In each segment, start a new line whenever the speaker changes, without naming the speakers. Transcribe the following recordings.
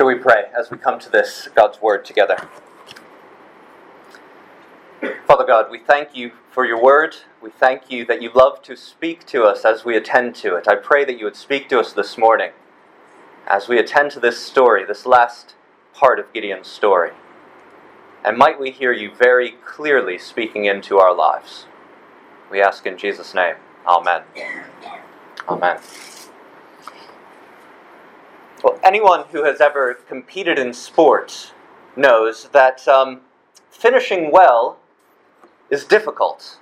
Shall we pray as we come to this God's Word together? Father God, we thank you for your Word. We thank you that you love to speak to us as we attend to it. I pray that you would speak to us this morning as we attend to this story, this last part of Gideon's story. And might we hear you very clearly speaking into our lives. We ask in Jesus' name. Amen. Amen. Well, anyone who has ever competed in sports knows that um, finishing well is difficult.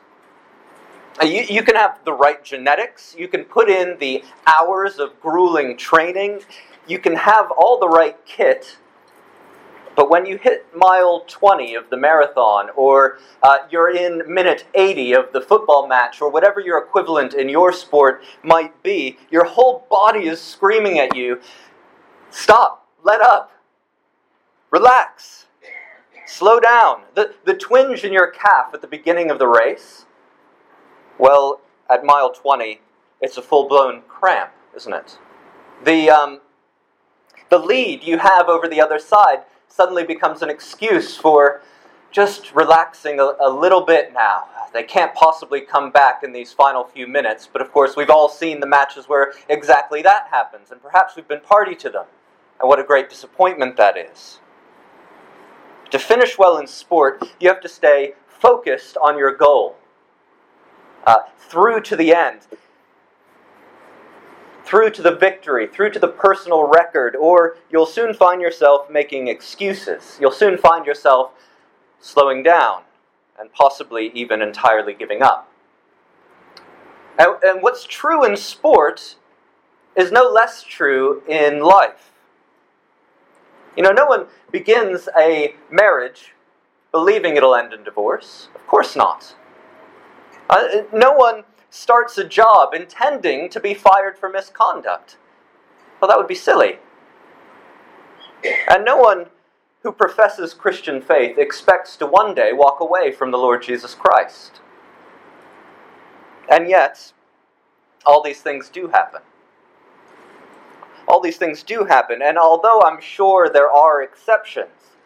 Uh, You, you can have the right genetics, you can put in the hours of grueling training, you can have all the right kit, but when you hit mile 20 of the marathon, or uh, you're in minute 80 of the football match, or whatever your equivalent in your sport might be, your whole body is screaming at you stop, let up, relax, slow down. The, the twinge in your calf at the beginning of the race, well, at mile 20, it's a full blown cramp, isn't it? The, um, the lead you have over the other side suddenly becomes an excuse for just relaxing a, a little bit now. They can't possibly come back in these final few minutes, but of course, we've all seen the matches where exactly that happens, and perhaps we've been party to them. And what a great disappointment that is. To finish well in sport, you have to stay focused on your goal uh, through to the end through to the victory, through to the personal record, or you'll soon find yourself making excuses. You'll soon find yourself slowing down and possibly even entirely giving up. And, and what's true in sport is no less true in life. You know, no one begins a marriage believing it'll end in divorce. Of course not. Uh, no one starts a job intending to be fired for misconduct. Well, that would be silly. And no one who professes Christian faith expects to one day walk away from the Lord Jesus Christ. And yet, all these things do happen. All these things do happen, and although I'm sure there are exceptions,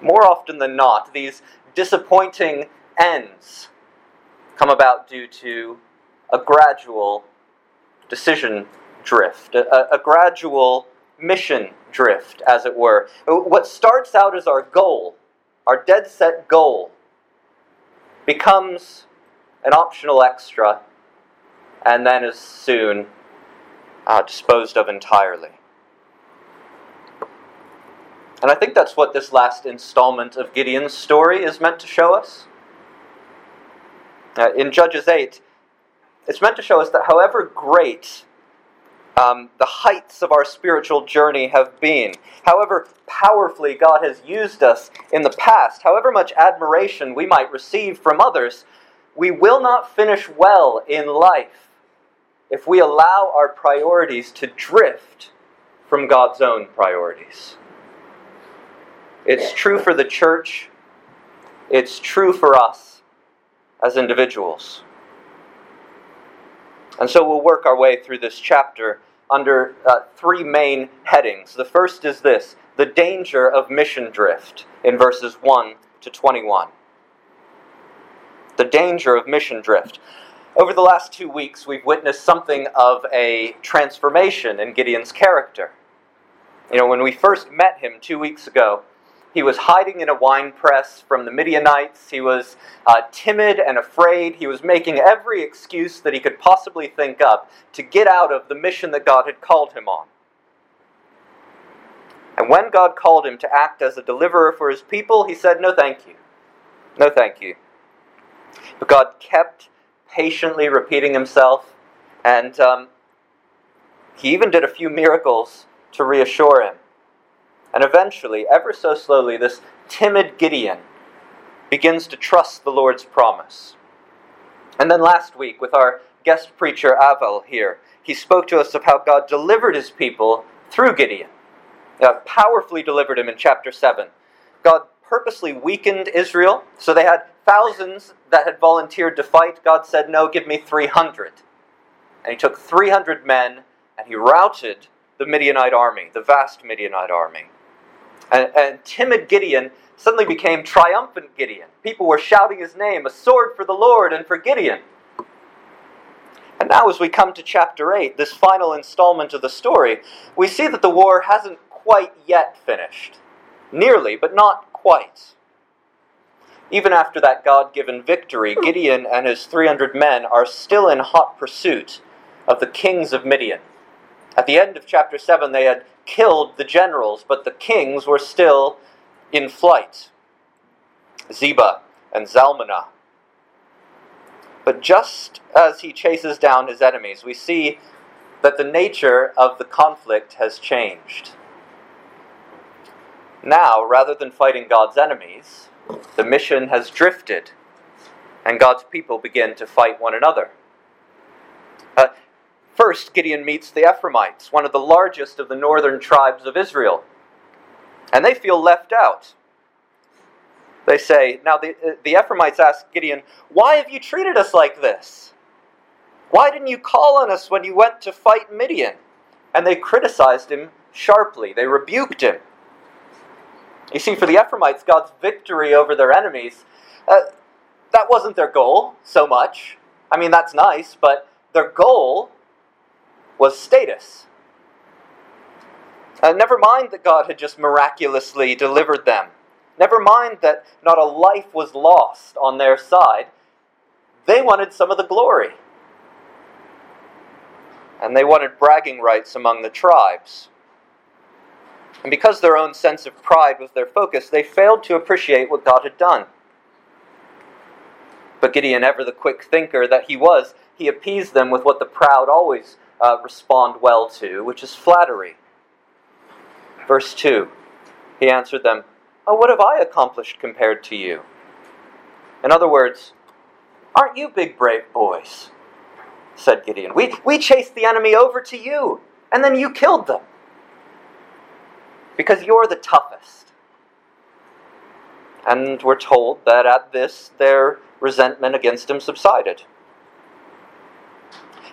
more often than not, these disappointing ends come about due to a gradual decision drift, a, a, gradual mission drift, as it were. What starts out as our goal, our dead set goal, becomes an optional extra and then is soon uh, disposed of entirely. And I think that's what this last installment of Gideon's story is meant to show us. Uh, in Judges 8, it's meant to show us that however great um, the heights of our spiritual journey have been, however powerfully God has used us in the past, however much admiration we might receive from others, we will not finish well in life if we allow our priorities to drift from God's own priorities. It's true for the church, it's true for us as individuals. And so we'll work our way through this chapter under uh, three main headings. The first is this the danger of mission drift in verses 1 to 21. The danger of mission drift. Over the last two weeks, we've witnessed something of a transformation in Gideon's character. You know, when we first met him two weeks ago, he was hiding in a wine press from the Midianites. He was uh, timid and afraid. He was making every excuse that he could possibly think up to get out of the mission that God had called him on. And when God called him to act as a deliverer for his people, he said, No, thank you. No, thank you. But God kept patiently repeating himself, and um, he even did a few miracles to reassure him. And eventually, ever so slowly, this timid Gideon begins to trust the Lord's promise. And then last week, with our guest preacher Avel here, he spoke to us of how God delivered his people through Gideon. God powerfully delivered him in chapter 7. God purposely weakened Israel, so they had thousands that had volunteered to fight. God said, No, give me 300. And he took 300 men and he routed the Midianite army, the vast Midianite army. And, and timid Gideon suddenly became triumphant Gideon. People were shouting his name, a sword for the Lord and for Gideon. And now, as we come to chapter 8, this final installment of the story, we see that the war hasn't quite yet finished. Nearly, but not quite. Even after that God given victory, Gideon and his 300 men are still in hot pursuit of the kings of Midian. At the end of chapter 7, they had killed the generals, but the kings were still in flight Zebah and Zalmunna. But just as he chases down his enemies, we see that the nature of the conflict has changed. Now, rather than fighting God's enemies, the mission has drifted, and God's people begin to fight one another. Uh, first, Gideon meets the Ephraimites, one of the largest of the northern tribes of Israel, and they feel left out. They say, Now the, uh, the Ephraimites ask Gideon, Why have you treated us like this? Why didn't you call on us when you went to fight Midian? And they criticized him sharply, they rebuked him. You see, for the Ephraimites, God's victory over their enemies, uh, that wasn't their goal so much. I mean, that's nice, but their goal was status. Uh, never mind that God had just miraculously delivered them. Never mind that not a life was lost on their side. They wanted some of the glory. And they wanted bragging rights among the tribes. And because their own sense of pride was their focus, they failed to appreciate what God had done. But Gideon, ever the quick thinker that he was, he appeased them with what the proud always uh, respond well to, which is flattery. Verse 2 He answered them, Oh, what have I accomplished compared to you? In other words, aren't you big, brave boys? said Gideon. We, we chased the enemy over to you, and then you killed them because you're the toughest. And we're told that at this, their resentment against him subsided.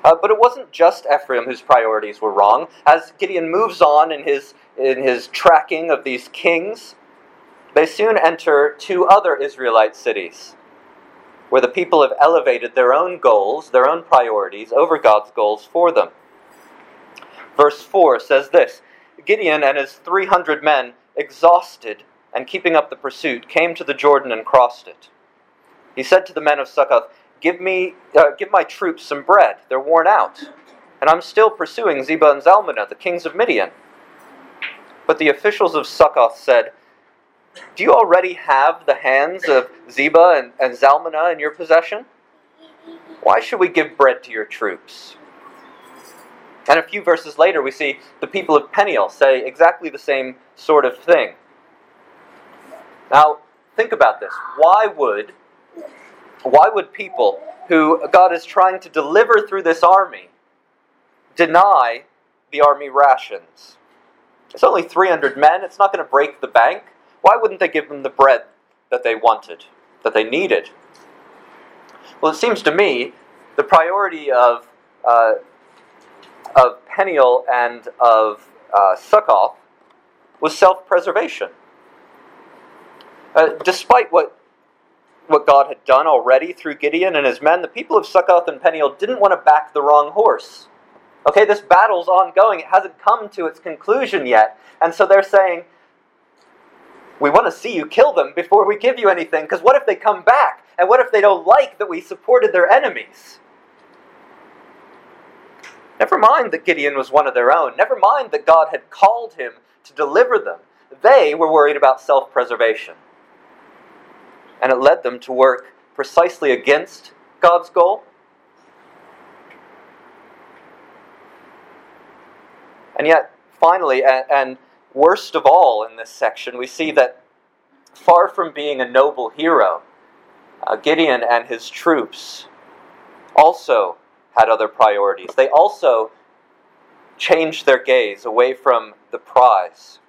Uh, but it wasn't just Ephraim whose priorities were wrong. As Gideon moves on in his, in his tracking of these kings, they soon enter two other Israelite cities where the people have elevated their own goals, their own priorities, over God's goals for them. Verse 4 says this Gideon and his 300 men, exhausted and keeping up the pursuit, came to the Jordan and crossed it. He said to the men of Succoth, Give, me, uh, give my troops some bread. They're worn out. And I'm still pursuing Zebah and Zalmunna, the kings of Midian. But the officials of Succoth said, Do you already have the hands of Zebah and, and Zalmunna in your possession? Why should we give bread to your troops? And a few verses later, we see the people of Peniel say exactly the same sort of thing. Now, think about this. Why would, why would people who God is trying to deliver through this army deny the army rations? It's only 300 men. It's not going to break the bank. Why wouldn't they give them the bread that they wanted, that they needed? Well, it seems to me the priority of uh, of Peniel and of uh, was self preservation. Uh, despite what, what God had done already through Gideon and his men, the people of Succoth and Peniel didn't want to back the wrong horse. Okay, this battle's ongoing, it hasn't come to its conclusion yet. And so they're saying, we want to see you kill them before we give you anything, because what if they come back? And what if they don't like that we supported their enemies? Never mind that Gideon was one of their own. Never mind that God had called him to deliver them. They were worried about self preservation. And it led them to work precisely against God's goal. And yet, finally, and, and worst of all in this section, we see that far from being a noble hero, uh, Gideon and his troops also had other priorities. They also changed their gaze away from the prize.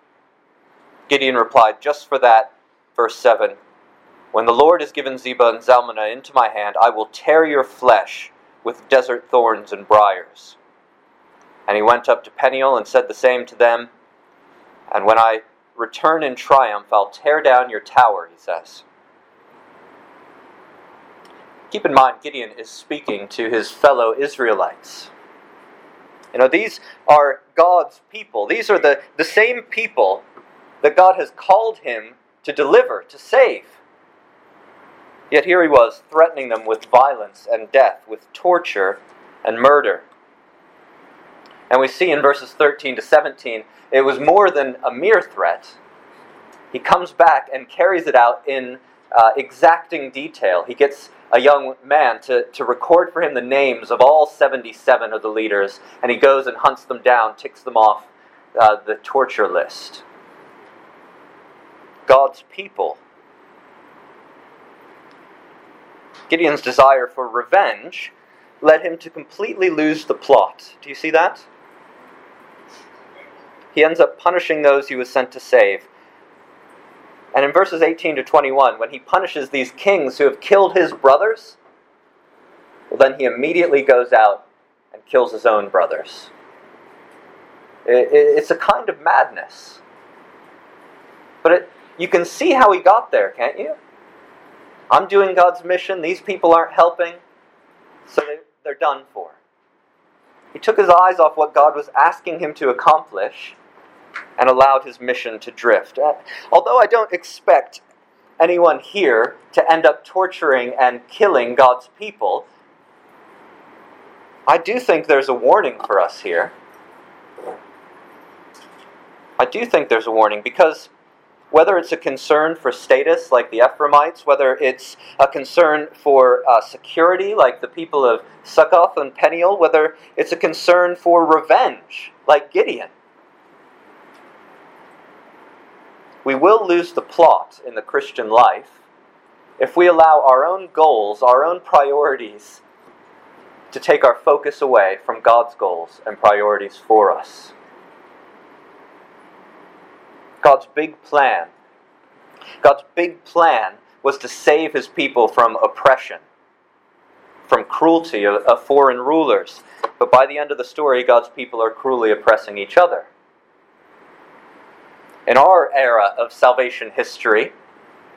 Gideon replied, Just for that, verse 7 When the Lord has given Zebah and Zalmunna into my hand, I will tear your flesh with desert thorns and briars. And he went up to Peniel and said the same to them. And when I return in triumph, I'll tear down your tower, he says. Keep in mind, Gideon is speaking to his fellow Israelites. You know, these are God's people. These are the, the same people that God has called him to deliver, to save. Yet here he was, threatening them with violence and death, with torture and murder. And we see in verses 13 to 17, it was more than a mere threat. He comes back and carries it out in uh, exacting detail. He gets a young man to, to record for him the names of all 77 of the leaders, and he goes and hunts them down, ticks them off uh, the torture list. God's people. Gideon's desire for revenge led him to completely lose the plot. Do you see that? He ends up punishing those he was sent to save. And in verses 18 to 21, when he punishes these kings who have killed his brothers, well, then he immediately goes out and kills his own brothers. It's a kind of madness. But it, you can see how he got there, can't you? I'm doing God's mission, these people aren't helping, so they, they're done for. He took his eyes off what God was asking him to accomplish and allowed his mission to drift. Uh, although I don't expect anyone here to end up torturing and killing God's people, I do think there's a warning for us here. I do think there's a warning because whether it's a concern for status like the Ephraimites, whether it's a concern for uh, security like the people of Succoth and Peniel, whether it's a concern for revenge like Gideon, We will lose the plot in the Christian life if we allow our own goals, our own priorities, to take our focus away from God's goals and priorities for us. God's big plan, God's big plan was to save his people from oppression, from cruelty of, foreign rulers. But by the end of the story, God's people are cruelly oppressing each other in our era of salvation history,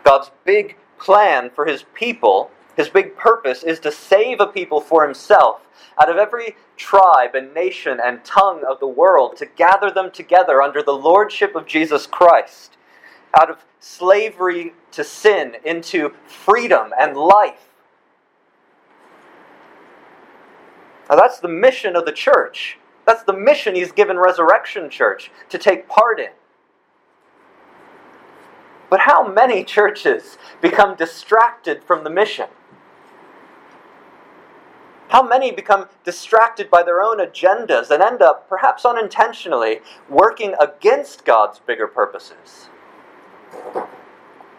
God's big plan for his people, his big purpose, is to save a people for himself out of every tribe and nation and tongue of the world, to gather them together under the lordship of Jesus Christ, out of slavery to sin into freedom and life. Now, that's the mission of the church. That's the mission he's given Resurrection Church to take part in. But how many churches become distracted from the mission? How many become distracted by their own agendas and end up, perhaps unintentionally, working against God's bigger purposes?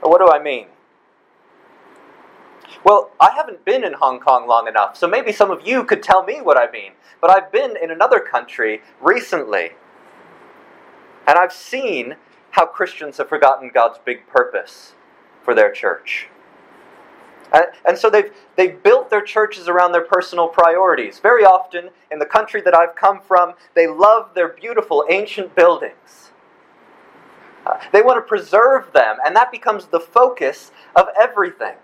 what do I mean? Well, I haven't been in Hong Kong long enough, so maybe some of you could tell me what I mean. But I've been in another country recently, and I've seen how Christians have forgotten God's big purpose for their church. And, and so they've, they've built their churches around their personal priorities. Very often, in the country that I've come from, they love their beautiful ancient buildings. Uh, they want to preserve them, and that becomes the focus of everything.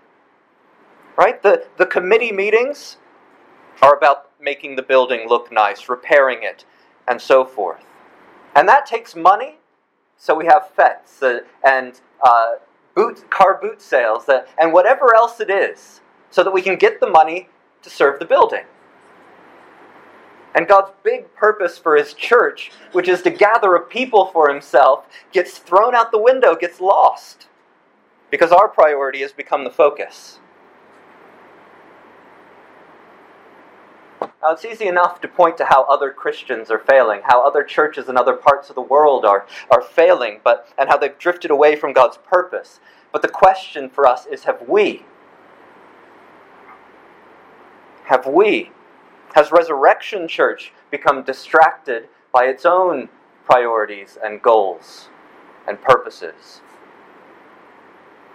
Right? The, the committee meetings are about making the building look nice, repairing it, and so forth. And that takes money, so we have fetes uh, and uh, boot, car boot sales and whatever else it is so that we can get the money to serve the building. And God's big purpose for His church, which is to gather a people for Himself, gets thrown out the window, gets lost. Because our priority has become the focus. Now, it's easy enough to point to how other Christians are failing, how other churches in other parts of the world are, are failing, but, and how they've drifted away from God's purpose. But the question for us is have we? Have we? Has Resurrection Church become distracted by its own priorities and goals and purposes?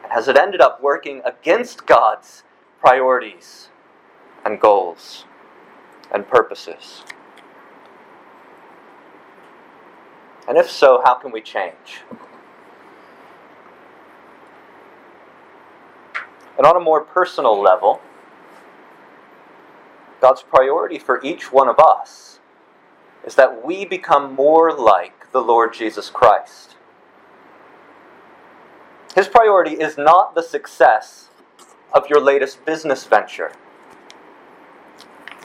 Has it ended up working against God's priorities and goals? And purposes. And if so, how can we change? And on a more personal level, God's priority for each one of us is that we become more like the Lord Jesus Christ. His priority is not the success of your latest business venture.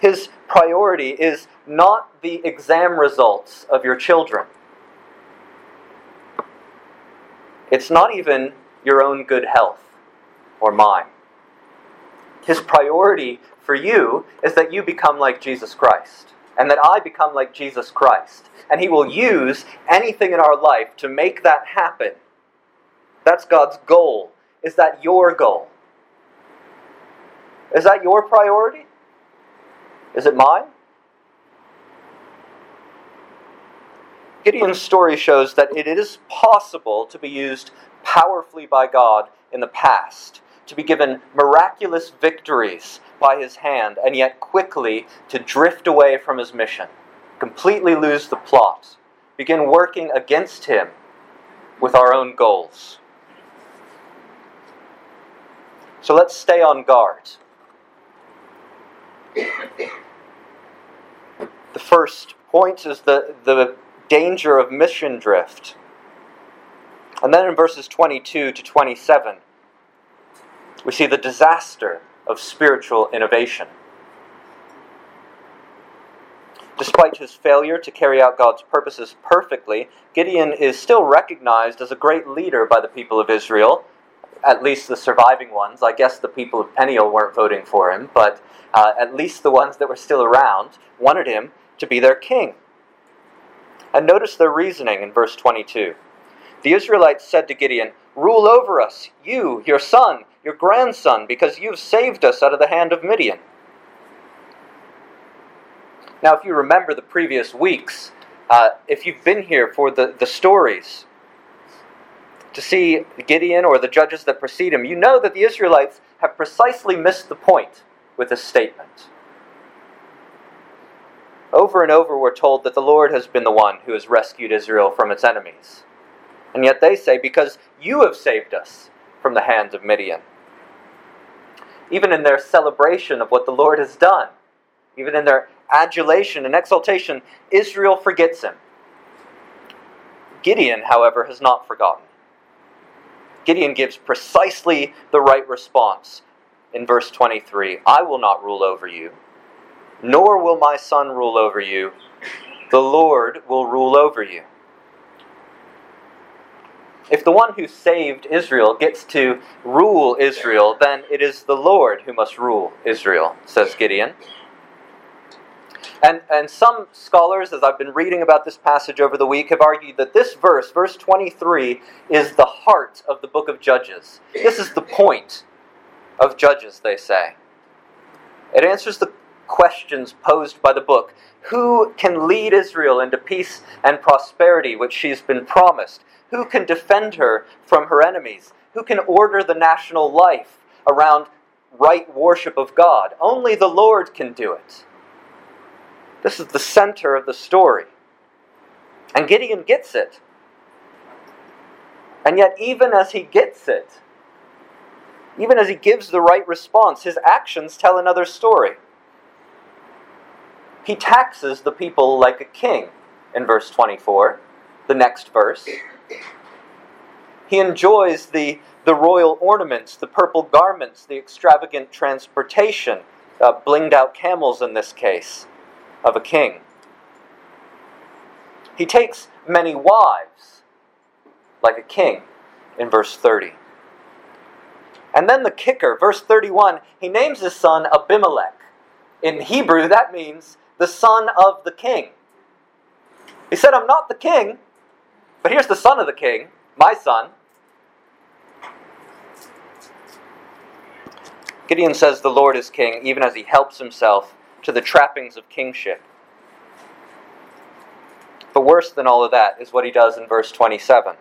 His priority is not the exam results of your children. It's not even your own good health or mine. His priority for you is that you become like Jesus Christ and that I become like Jesus Christ. And He will use anything in our life to make that happen. That's God's goal. Is that your goal? Is that your priority? Is it mine? Gideon's story shows that it is possible to be used powerfully by God in the past, to be given miraculous victories by his hand, and yet quickly to drift away from his mission, completely lose the plot, begin working against him with our own goals. So let's stay on guard. The first point is the, the danger of mission drift. And then in verses 22 to 27, we see the disaster of spiritual innovation. Despite his failure to carry out God's purposes perfectly, Gideon is still recognized as a great leader by the people of Israel, at least the surviving ones. I guess the people of Peniel weren't voting for him, but uh, at least the ones that were still around wanted him to be their king. And notice their reasoning in verse 22. The Israelites said to Gideon, Rule over us, you, your son, your grandson, because you've saved us out of the hand of Midian. Now, if you remember the previous weeks, uh, if you've been here for the, the stories, to see Gideon or the judges that precede him, you know that the Israelites have precisely missed the point with this statement. Over and over, we're told that the Lord has been the one who has rescued Israel from its enemies. And yet they say, Because you have saved us from the hands of Midian. Even in their celebration of what the Lord has done, even in their adulation and exaltation, Israel forgets him. Gideon, however, has not forgotten. Gideon gives precisely the right response in verse 23 I will not rule over you, nor will my son rule over you. The Lord will rule over you. If the one who saved Israel gets to rule Israel, then it is the Lord who must rule Israel, says Gideon. And, and some scholars, as I've been reading about this passage over the week, have argued that this verse, verse 23, is the heart of the book of Judges. This is the point of Judges, they say. It answers the questions posed by the book. Who can lead Israel into peace and prosperity, which she's been promised? Who can defend her from her enemies? Who can order the national life around right worship of God? Only the Lord can do it. This is the center of the story. And Gideon gets it. And yet, even as he gets it, even as he gives the right response, his actions tell another story. He taxes the people like a king in verse 24, the next verse. He enjoys the, the royal ornaments, the purple garments, the extravagant transportation, uh, blinged out camels in this case, of a king. He takes many wives, like a king, in verse 30. And then the kicker, verse 31, he names his son Abimelech. In Hebrew, that means the son of the king. He said, I'm not the king, but here's the son of the king, my son. Gideon says the Lord is king even as he helps himself to the trappings of kingship. But worse than all of that is what he does in verse 27.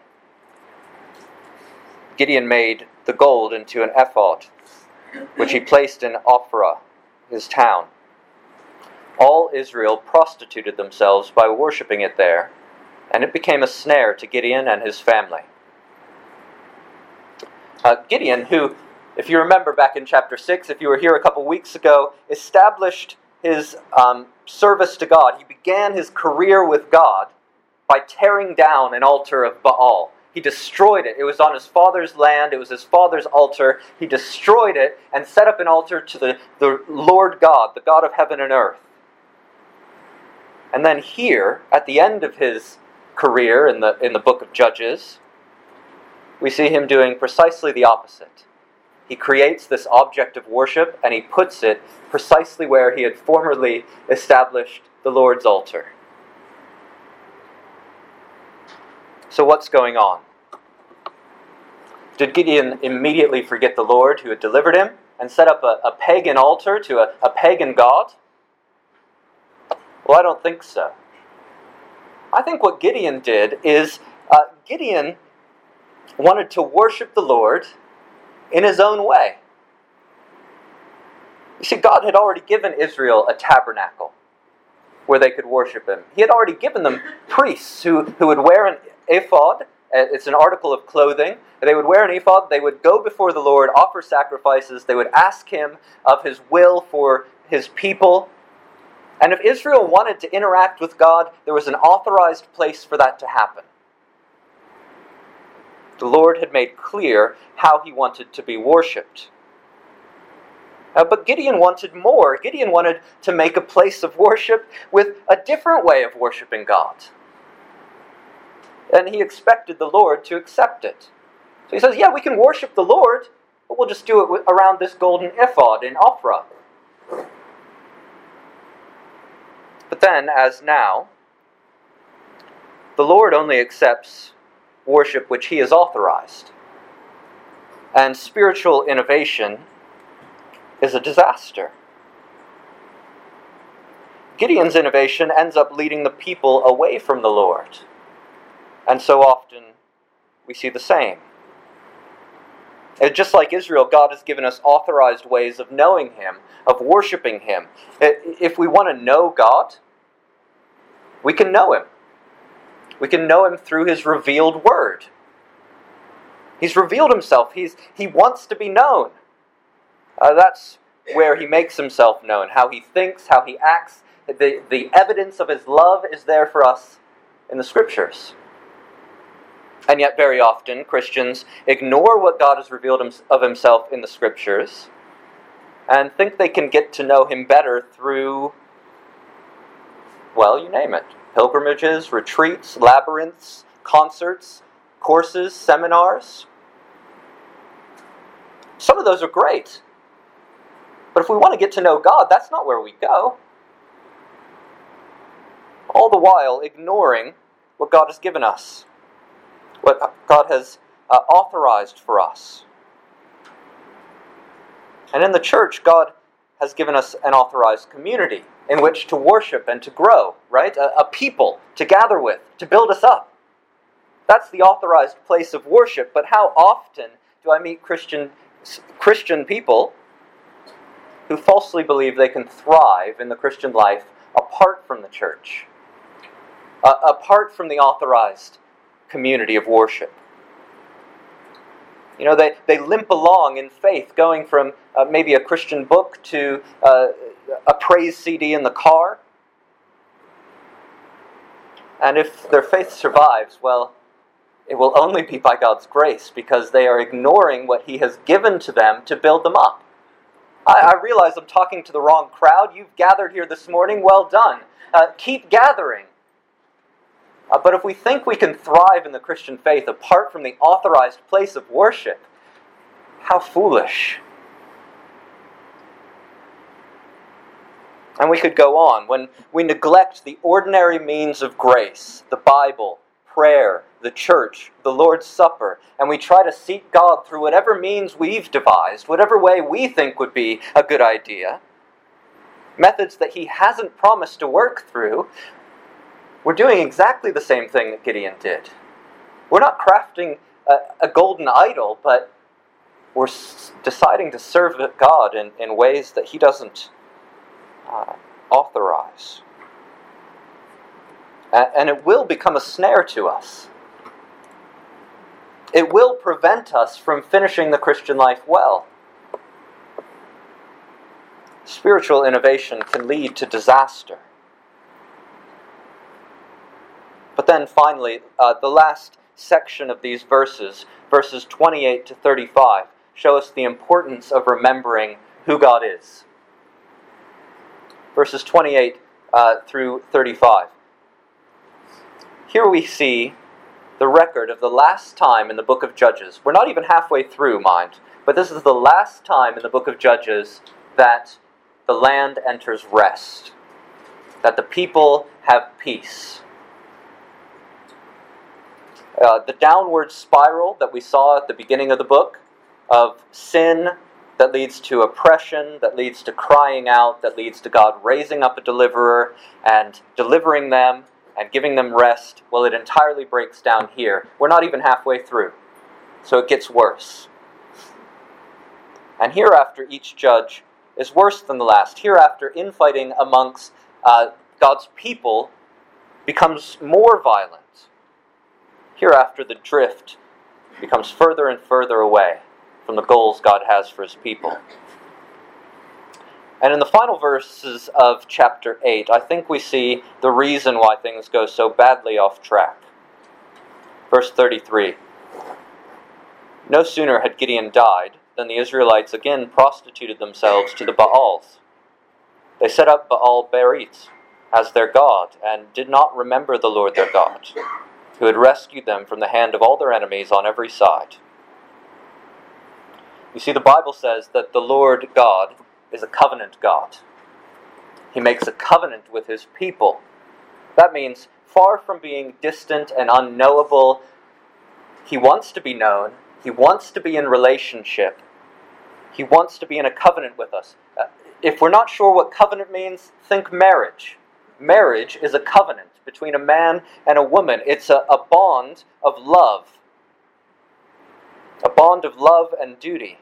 Gideon made the gold into an ephod, which he placed in Ophrah, his town. All Israel prostituted themselves by worshipping it there, And it became a snare to Gideon and his family. Uh, Gideon, who, if you remember back in chapter 6, if you were here a couple weeks ago, established his um, service to God. He began his career with God by tearing down an altar of Baal. He destroyed it. It was on his father's land, it was his father's altar. He destroyed it and set up an altar to the, the Lord God, the God of heaven and earth. And then here, at the end of his career in the, in the book of Judges, we see him doing precisely the opposite. He creates this object of worship and he puts it precisely where he had formerly established the Lord's altar. So, what's going on? Did Gideon immediately forget the Lord who had delivered him and set up a, a pagan altar to a, a pagan god? Well, I don't think so. I think what Gideon did is uh, Gideon wanted to worship the Lord in his own way. You see, God had already given Israel a tabernacle where they could worship Him. He had already given them priests who, who would wear an ephod. Uh, it's an article of clothing. They would wear an ephod. They would go before the Lord, offer sacrifices. They would ask Him of His will for His people. And if Israel wanted to interact with God, there was an authorized place for that to happen. The Lord had made clear how He wanted to be worshipped. Uh, but Gideon wanted more. Gideon wanted to make a place of worship with a different way of worshiping God and he expected the Lord to accept it. So he says, Yeah, we can worship the Lord, but we'll just do it around this golden ephod in Ophrah. But then, as now, the Lord only accepts worship which he has authorized. And spiritual innovation is a disaster. Gideon's innovation ends up leading the people away from the Lord. And so often we see the same. And just like Israel, God has given us authorized ways of knowing Him, of worshiping Him. If we want to know God, we can know Him. We can know Him through His revealed Word. He's revealed Himself, He's, He wants to be known. Uh, that's where He makes Himself known, how He thinks, how He acts. The, the evidence of His love is there for us in the Scriptures. And yet, very often, Christians ignore what God has revealed of Himself in the Scriptures and think they can get to know Him better through, well, you name it pilgrimages, retreats, labyrinths, concerts, courses, seminars. Some of those are great. But if we want to get to know God, that's not where we go. All the while ignoring what God has given us what God has uh, authorized for us. And in the church, God has given us an authorized community in which to worship and to grow, right? A, a, people to gather with, to build us up. That's the authorized place of worship. But how often do I meet Christian, Christian people who falsely believe they can thrive in the Christian life apart from the church, uh, apart from the authorized community of worship. You know, they, they limp along in faith, going from uh, maybe a Christian book to uh, a praise CD in the car. And if their faith survives, well, it will only be by God's grace because they are ignoring what He has given to them to build them up. I, I realize I'm talking to the wrong crowd. You've gathered here this morning. Well done. Uh, keep gathering. Uh, but if we think we can thrive in the Christian faith apart from the authorized place of worship, how foolish. And we could go on. When we neglect the ordinary means of grace, the Bible, prayer, the church, the Lord's Supper, and we try to seek God through whatever means we've devised, whatever way we think would be a good idea, methods that He hasn't promised to work through, we're doing exactly the same thing that Gideon did. We're not crafting a, a golden idol, but we're s- deciding to serve God in, in ways that He doesn't uh, authorize. and it will become a snare to us. It will prevent us from finishing the Christian life well. Spiritual innovation can lead to disaster. But then finally, uh, the last section of these verses, verses 28 to 35, show us the importance of remembering who God is. Verses 28 uh, through 35. Here we see the record of the last time in the book of Judges. We're not even halfway through, mind, but this is the last time in the book of Judges that the land enters rest, that the people have peace. Uh, the downward spiral that we saw at the beginning of the book of sin that leads to oppression, that leads to crying out, that leads to God raising up a deliverer and delivering them and giving them rest, well, it entirely breaks down here. We're not even halfway through, so it gets worse. And hereafter, each judge is worse than the last. Hereafter, infighting amongst uh, God's people becomes more violent. Hereafter, the drift becomes further and further away from the goals God has for his people. And in the final verses of chapter 8, I think we see the reason why things go so badly off track. Verse 33 No sooner had Gideon died than the Israelites again prostituted themselves to the Baals. They set up Baal Berith as their god and did not remember the Lord their God, who had rescued them from the hand of all their enemies on every side. You see, the Bible says that the Lord God is a covenant God. He makes a covenant with his people. That means, far from being distant and unknowable, he wants to be known, he wants to be in relationship, he wants to be in a covenant with us. Uh, if we're not sure what covenant means, think marriage. Marriage is a covenant between a man and a woman, it's a, a bond of love, a bond of love and duty.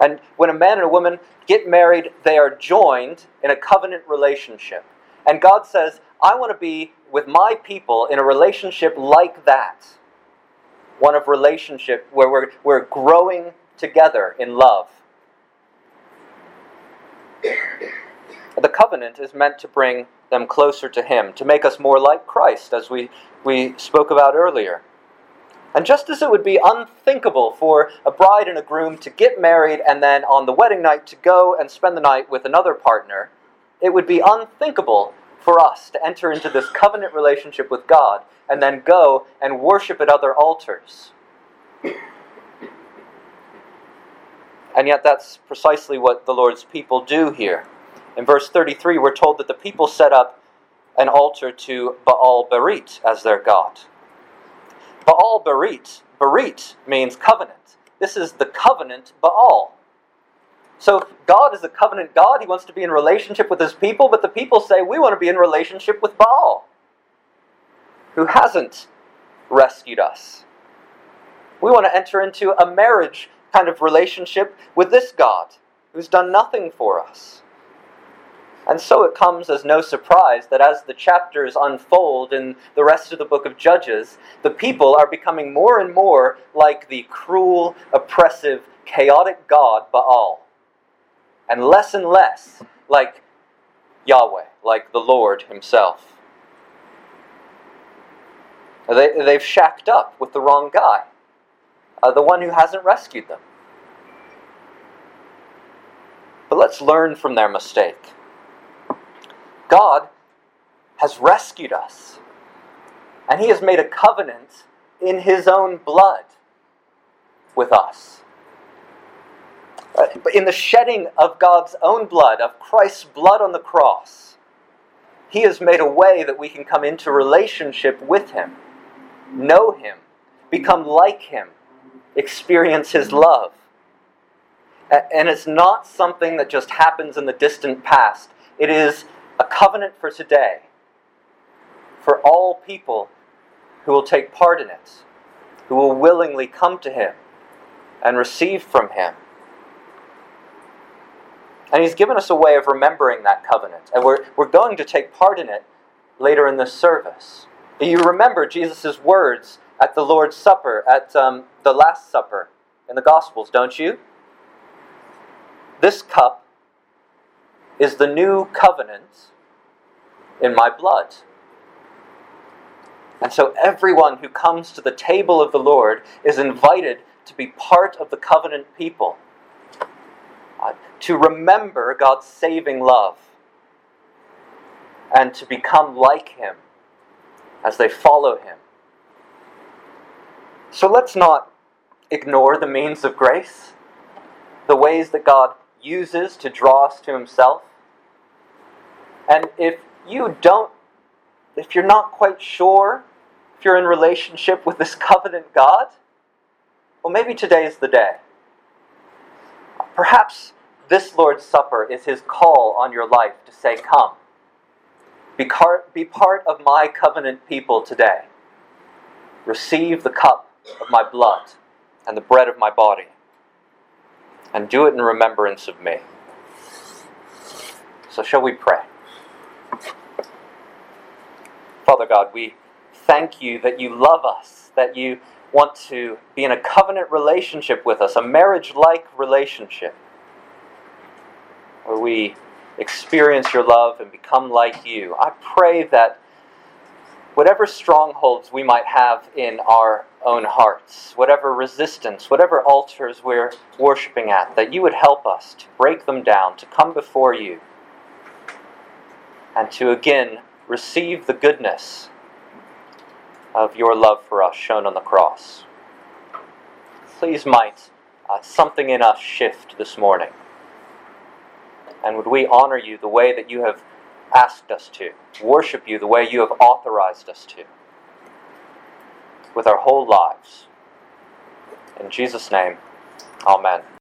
And when a man and a woman get married, they are joined in a covenant relationship. And God says, I want to be with my people in a relationship like that. One of relationship where we're, we're growing together in love. The covenant is meant to bring them closer to Him, to make us more like Christ, as we, we spoke about earlier. And just as it would be unthinkable for a bride and a groom to get married and then on the wedding night to go and spend the night with another partner, it would be unthinkable for us to enter into this covenant relationship with God and then go and worship at other altars. And yet, that's precisely what the Lord's people do here. In verse 33, we're told that the people set up an altar to Baal Berith as their God. Baal Berit. Berit means covenant. This is the covenant Baal. So God is a covenant God. He wants to be in relationship with his people, but the people say, we want to be in relationship with Baal, who hasn't rescued us. We want to enter into a marriage kind of relationship with this God, who's done nothing for us. And so it comes as no surprise that as the chapters unfold in the rest of the book of Judges, the people are becoming more and more like the cruel, oppressive, chaotic god Baal, and less and less like Yahweh, like the Lord Himself. They, they've shacked up with the wrong guy, uh, the one who hasn't rescued them. But let's learn from their mistake. God has rescued us. And He has made a covenant in His own blood with us. Uh, in the shedding of God's own blood, of Christ's blood on the cross, He has made a way that we can come into relationship with Him, know Him, become like Him, experience His love. And it's not something that just happens in the distant past. It is a covenant for today, for all people who will take part in it, who will willingly come to Him and receive from Him. And He's given us a way of remembering that covenant, and we're, we're going to take part in it later in this service. You remember Jesus' words at the Lord's Supper, at um, the Last Supper in the Gospels, don't you? This cup is the new covenant in my blood. And so everyone who comes to the table of the Lord is invited to be part of the covenant people, uh, to remember God's saving love, and to become like Him as they follow Him. So let's not ignore the means of grace, the ways that God uses to draw us to Himself. And if you don't if you're not quite sure if you're in relationship with this covenant God, well, maybe today is the day. Perhaps this Lord's Supper is his call on your life to say, Come, be, be part of my covenant people today. Receive the cup of my blood and the bread of my body, and do it in remembrance of me. So, shall we pray? Father God, we thank you that you love us, that you want to be in a covenant relationship with us, a marriage like relationship, where we experience your love and become like you. I pray that whatever strongholds we might have in our own hearts, whatever resistance, whatever altars we're worshiping at, that you would help us to break them down, to come before you, and to again receive the goodness of your love for us shown on the cross. Please, might uh, something in us shift this morning. And would we honor you the way that you have asked us to, worship you the way you have authorized us to, with our whole lives. In Jesus' name, amen.